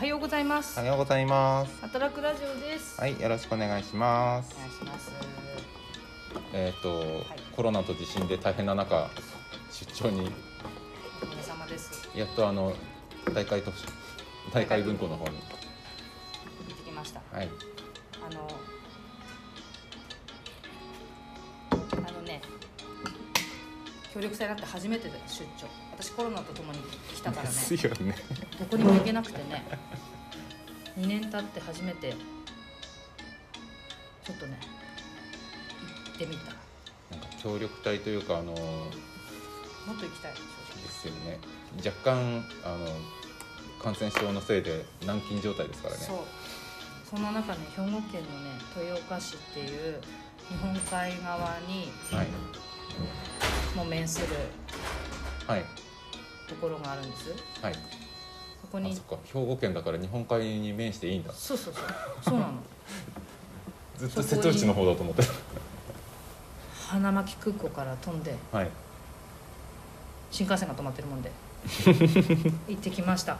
はようございます。おはようございます。働くラジオです、はい、よろしくお願いします。お。願いします。えっ、と、コロナと地震で大変な中、出張に。お疲れ様です。やっとあの大会と大会文庫の方に、行ってきました。はい、協力隊になって初めてで出張。私コロナとともに来たからね。ですよね。どこにも行けなくてね。2年経って初めてちょっとね行ってみた。なんか協力隊というかあのもっと行きたいですよね。若干あの感染症のせいで軟禁状態ですからね。そう。そんな中ね兵庫県のね豊岡市っていう日本海側にはいも面するはいところがあるんですはい。そこにあそっか兵庫県だから日本海に面していいんだ。そうそうそうそうなの ずっと瀬戸内の方だと思って花巻空港から飛んでた。はい。新幹線が止まってるもんで 行ってきました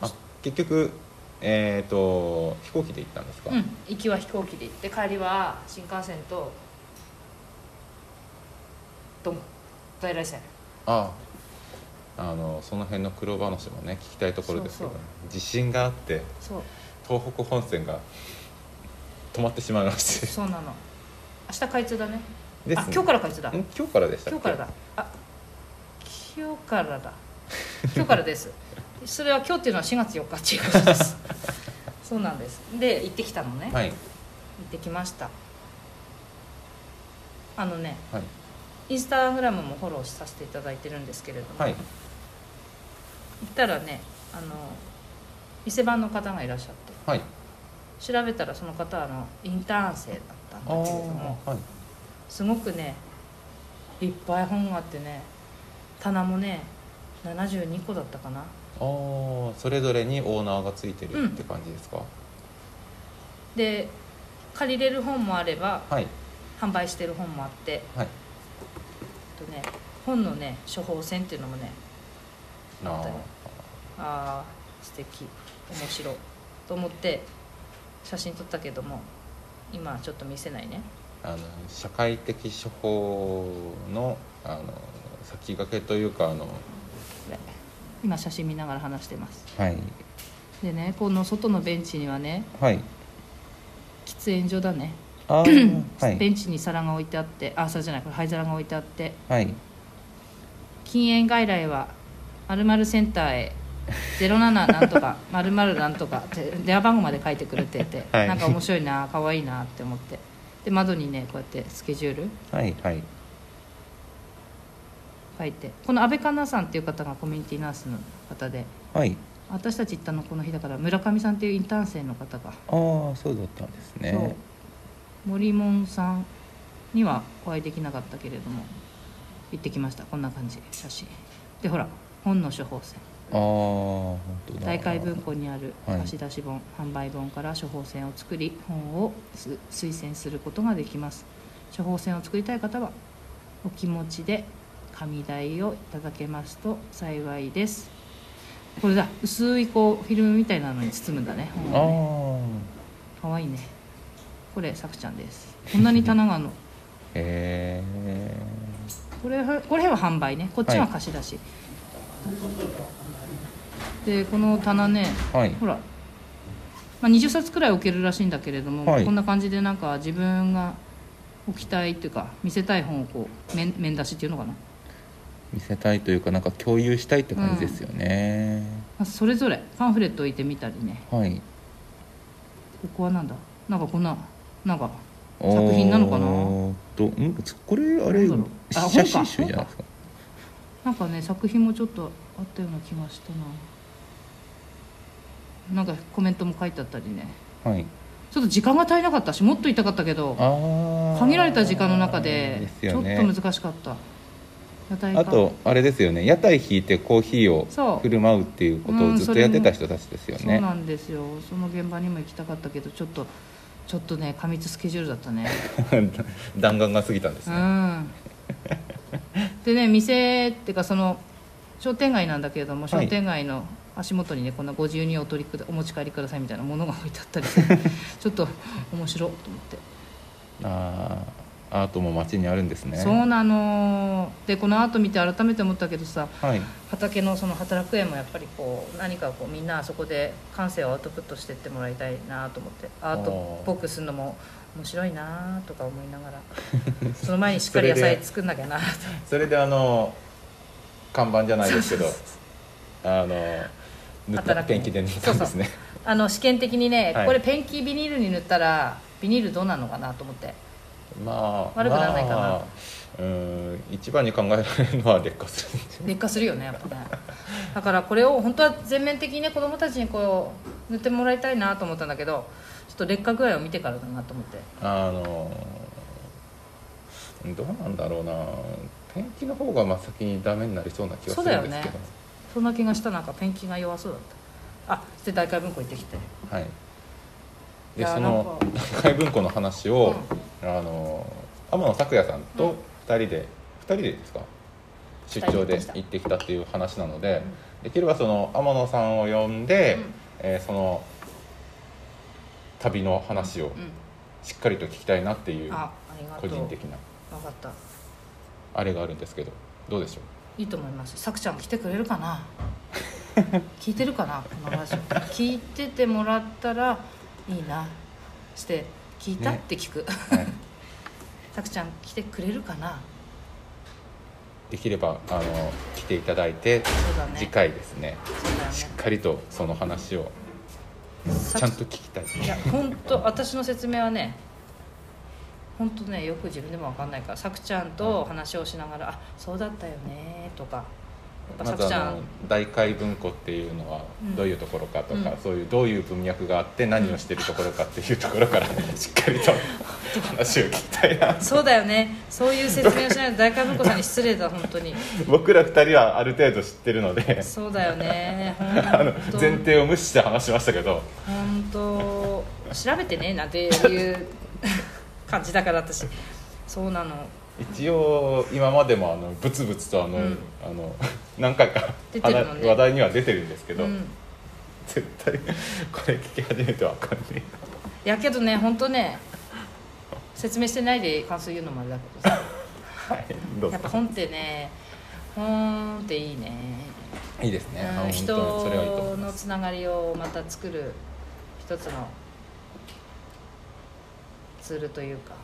あ結局えっ、と飛行機で行ったんですか？うん行きは飛行機で行って帰りは新幹線とどん在来線ああ。あのその辺の苦労話もね聞きたいところですけどそう地震があってそう。東北本線が止まってしまいまして。そうなの。明日開通だね。ですあ今日から開通だ。ん今日からでした今日からだ。あ今日からだ。今日からです。それは今日っていうのは4月4日っていうことです。そうなんです。で行ってきたのね、はい。行ってきました。あのねはいインスタグラムもフォローさせていただいてるんですけれども、はい。行ったらねあの店番の方がいらっしゃってはい。調べたらその方はあのインターン生だったんだあけれどもあはい。すごくねいっぱい本があってね棚もね72個だったかな。あーそれぞれにオーナーがついてるって感じですか、で借りれる本もあればはい。販売してる本もあってはい。あとね本のね処方箋っていうのもねああ。ったよあー素敵面白い。と思って写真撮ったけども今はちょっと見せないね。あの社会的処方のあの先駆けというかあの今写真見ながら話してます。はい。でねこの外のベンチにはねはい。喫煙所だね はい。ベンチに皿が置いてあってあ皿じゃないこれ灰皿が置いてあってはい。禁煙外来は〇〇センターへ07なんとか 〇〇なんとかって電話番号まで書いてくれてて、はい。なんか面白いな可愛いなって思って。で窓にねこうやってスケジュールはいはい。書いてこの安倍環奈さんっていう方がコミュニティナースの方ではい。私たち行ったのこの日だから村上さんっていうインターン生の方が、ああそうだったんですね森門さんにはお会いできなかったけれども行ってきました。こんな感じ。写真。でほら本の処方箋。ああ本当だ。大会文庫にあるはい。貸し出し本、販売本から処方箋を作り本をす推薦することができます。処方箋を作りたい方はお気持ちで紙代をいただけますと幸いです。これだ。薄いこうフィルムみたいなのに包むんだねあ本をね。あかわいいねこれさくちゃんです。こんなに棚があるの。へえこれはこれは販売ね。こっちは貸し出し、でこの棚ねはい。ほら、まあ、20冊くらい置けるらしいんだけれども、はい。こんな感じでなんか自分が置きたいっていうか見せたい本をこう面面出しっていうのかな、見せたいというかなんか共有したいって感じですよね、まあそれぞれパンフレット置いてみたりね。はい。ここはなんだ？なんかこんななんか作品なのかな？とん？これあれ写真集じゃないですか？なんかね作品もちょっとあったような気がしたな。なんかコメントも書いてあったりね。はい。ちょっと時間が足りなかったしもっといたかったけど限られた時間の中でちょっと難しかった。屋台かあとあれですよね。屋台引いてコーヒーを振る舞うっていうことうんをずっとやってた人たちですよね、そうなんですよ。その現場にも行きたかったけどちょっとちょっとね過密スケジュールだったね。弾丸が過ぎたんですうね、ん。でね店っていうかその商店街なんだけれどもはい。商店街の足元にねこんなご自由にお取りくだお持ち帰りくださいみたいなものが置いてあったりして ちょっと面白いと思って、あーアートも街にあるんですね。そうなの。でこのアート見て改めて思ったけどさはい。畑のその働く園もやっぱりこう何かこうみんなあそこで感性をアウトプットしてってもらいたいなと思ってアートっぽくするのも面白いなとか思いながら その前にしっかり野菜作んなきゃなと。それであの看板じゃないですけどあの塗ったペンキで塗ったんですね。あの試験的にね、はい。これペンキビニールに塗ったらビニールどうなのかなと思ってまあ悪くならないかな。まあうん一番に考えられるのは劣化する劣化するよねやっぱね。だからこれを本当は全面的にね子供たちにこう塗ってもらいたいなと思ったんだけどちょっと劣化具合を見てからだなと思って。あのどうなんだろうな。ペンキの方が真っ先にダメになりそうな気がするんですけど。そうだよね。そんな気がしたなんか。ペンキが弱そうだった。あそして大海文庫行ってきて。はい。でそのなん中海文庫の話を、あの天野咲也さんと2人で、2人でですか？出張で行ってきた行っていう話なので、できればその天野さんを呼んで、うん。えーその旅の話をうん。しっかりと聞きたいなっていう個人的な。分かった。あれがあるんですけどどうでしょう？いいと思います。さくちゃん来てくれるかな？聞いてるかな？このラジオ。聞いててもらったらいいな。して聞いた、ねって聞く。はい。さくちゃん来てくれるかな？できればあの来ていただいてね。次回ですね。ね。しっかりとその話をさちゃんと聞きたい。いや本当私の説明はね本当ねよく自分でも分かんないからさくちゃんと話をしながら「あそうだったよね」とかまずあの大海文庫っていうのはうん。どういうところかとか、うん。そういうどういう文脈があって何をしてるところかっていうところから しっかりと 話を聞きたいな。そうだよね。そういう説明をしないと大海文庫さんに失礼だ 本当に。僕ら二人はある程度知ってるので。そうだよね。あの前提を無視して話しましたけど。本当。調べてねなんていう感じだから私。そうなの一応今までもあのブツブツとあの、うん。あの 何回かね。話題には出てるんですけど、うん。絶対これ聞き始めてわかんな。いいやけどね本当ね説明してないで感想言うのもあれだけどさ。はいやっぱ本ってね本っていいね、いいですね、あうん、本当にそれはいいと思い人のつながりをまた作る一つのツールというか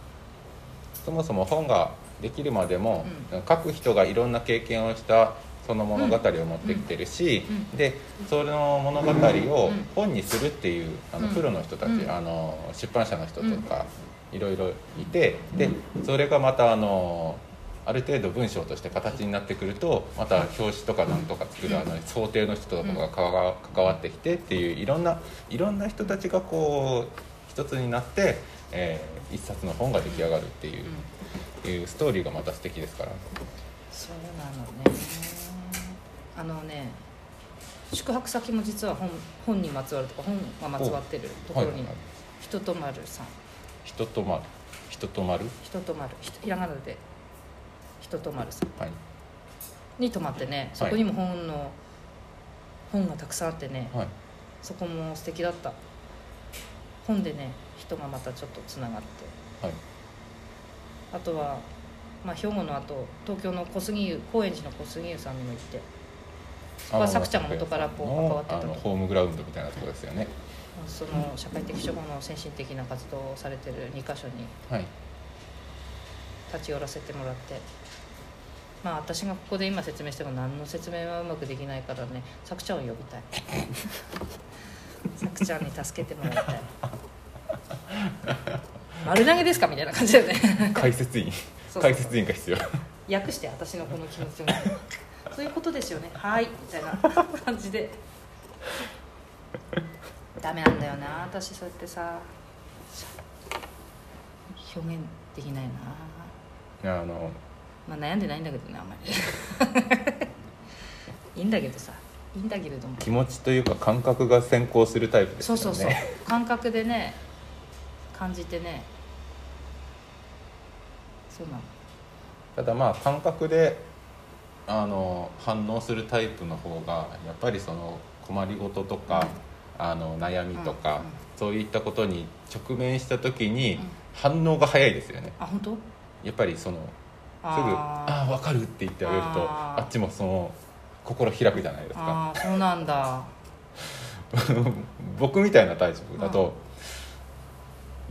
そもそも本ができるまでも、う書く人がいろんな経験をしたその物語を持ってきてるし、うん。でその物語をうん。本にするっていうあのうん。プロの人たち、うん。あの出版社の人とかいろいろいてでそれがまたあのある程度文章として形になってくるとまた表紙とかなんとか作るあの想定の人とかが関わってきてっていういろんないろんな人たちがこう一つになって、えー一冊の本が出来上がるっていう。うん。いうストーリーがまた素敵ですから。そうなのね。あのね宿泊先も実は本本にまつわるとか本がまつわってるところにはい人とまるさん。人とまる人とまる人とまるひひらがなで。人とまるさん。はい。に泊まってねそこにも本の、本がたくさんあってねはい。そこも素敵だった。本でね人がまたちょっとつながって。はい。あとは、まあ、兵庫のあと東京の小杉湯高円寺の小杉湯さんにも行って。そこはさくちゃんが元からこう関わってたと。ホームグラウンドみたいなところですよね。その社会的処方の先進的な活動をされてる2か所にはい。立ち寄らせてもらって。まあ私がここで今説明しても何の説明はうまくできないからねさくちゃんを呼びたい。さくちゃんに助けてもらいたい 丸投げですかみたいな感じだよね。解説員。解説員が必要。訳して私のこの気持ちをね。そういうことですよね。はいみたいな感じで。ダメなんだよな。私そうやってさ表現できないな。あのまあ悩んでないんだけどねあんまり。いいんだけどさ。いいんだけれども。気持ちというか感覚が先行するタイプですよね。そうそうそう。感覚でね感じてね。そうなの。ただまあ感覚であの反応するタイプの方がやっぱりその困りごととか、あの悩みとか、うんうん。そういったことに直面した時にうん。反応が早いですよね。あ本当？やっぱりそのすぐ「あああ分かる」って言ってあげるとあっちもその心開くじゃないですか。あーそうなんだ。僕みたいなタイプだと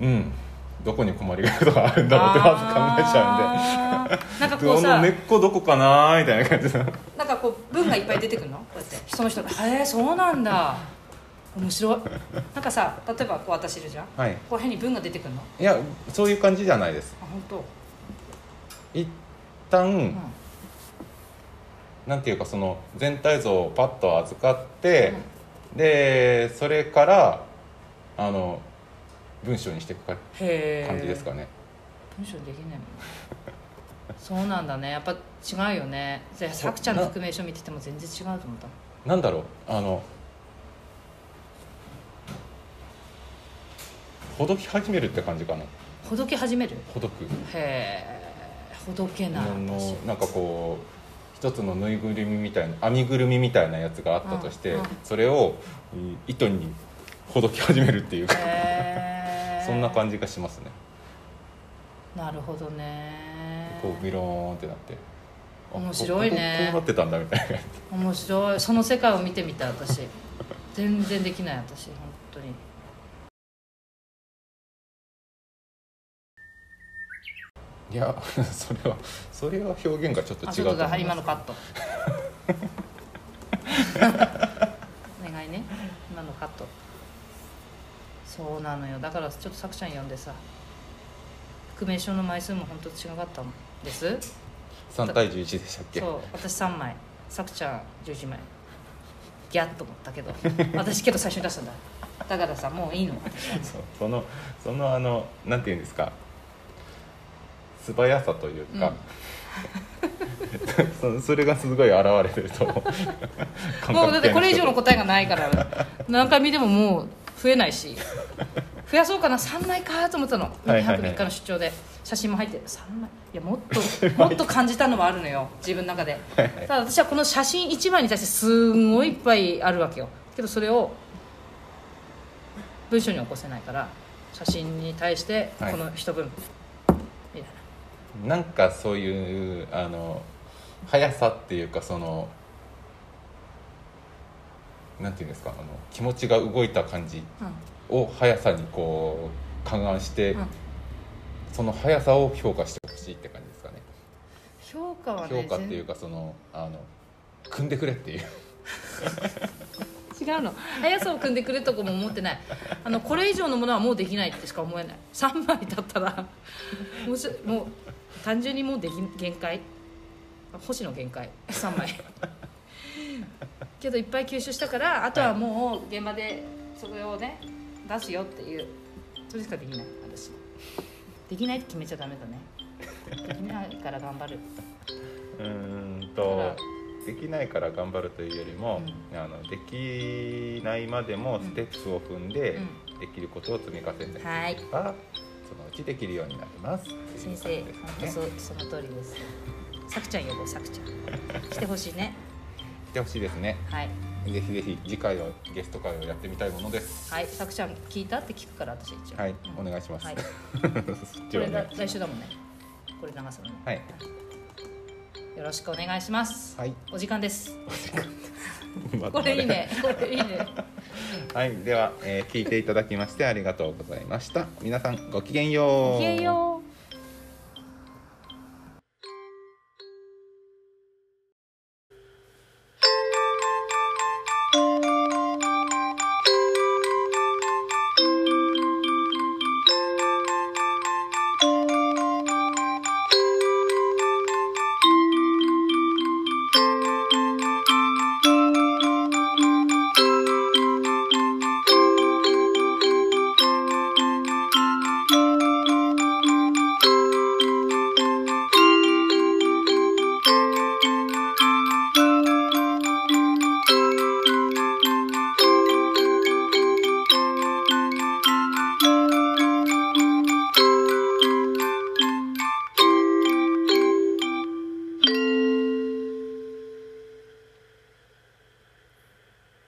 うん。どこに困りがあるんだろうってまず考えちゃうんで。なんかこうさ。根っこどこかなみたいな感じでなんかこう文がいっぱい出てくるの？こうやって。その人が「へえそうなんだ。面白い」なんかさ例えばこう私いるじゃん。はい。こう変に文が出てくるの？あいやそういう感じじゃないです。本当。一旦、うん。なんていうかその全体像をパッと預かって、でそれからあの文章にしていく感じですかね、文章できないもん そうなんだね。やっぱ違うよね。さくちゃんのな覆名書見てても全然違うと思った。なんだろう。あのほどき始めるって感じかな。ほどけ始める？ほどく。へえほどけない。の私なんかこう一つのぬいぐるみみたいな編みぐるみみたいなやつがあったとして、うんうんそれをうん糸にほどき始めるっていうか、そんな感じがしますね。なるほどね。こうビローンってなって。あ面白いね。こうなってたんだみたいな。面白い。その世界を見てみたい私。全然できない私。本当に。いやそれはそれは表現がちょっとあ違うと思います。今のカットお願いね今のカットそうなのよ。だからちょっとさくちゃん呼んでさ。覆面書の枚数も本当違かったんです。3対11でしたっけ？そう。私3枚。さくちゃん11枚。ギャッと思ったけど。私けど最初に出したんだ。だからさもういいの。そう。そのそのあのなんていうんですか？素早さというか、そそれがすごい現れてると思う。もうだってこれ以上のこ答えがないから。何回見てももう増えないし増やそうかな3枚かと思ったの。2はいはいはい。泊3日の出張で。写真も入って3枚？いやもっと もっと感じたのはあるのよ。自分の中で。ただ私はこの写真1枚に対してすんごいいっぱいあるわけよ。けどそれを文章に起こせないから写真に対してはい。この一文、みたいな。んかそういうあの速さっていうかそのなんていうんですか？あの気持ちが動いた感じ。な、を速さにこう勘案して、うん。うんその速さを評価してほしいって感じですかね。評価はね評価っていうかそのあの組んでくれっていう。違うの。速さを組んでくれとかも思ってない。あのこれ以上のものはもうできないってしか思えない。3枚だったらもうしもう単純にもうでき限界。あ星の限界。3枚。けどいっぱい吸収したからあとはもう現場でそれをね出すよっていう。それしかできない。私。できないって決めちゃダメだね。できないから頑張る。うーんだとかできないから頑張るというよりも、うあのできないまでもステップを踏んで、できることを積み重ねていけば、はい。そのうちできるようになりますっていう先生本当そうその通りです。さくちゃん呼ぼうさくちゃん来てほしいね。来てほしいですね。はいぜひぜひ次回はゲスト会をやってみたいものです。はい。さくちゃん聞いたって聞くから私一応。はい、うん。お願いします、はい。これだはね。来週だもんね。これ流すのね。はい。よろしくお願いします。はい。お時間です。ま これいいね。これいいね。はい。では、えー聞いていただきましてありがとうございました。皆さんごきげんよう。ごきげんよう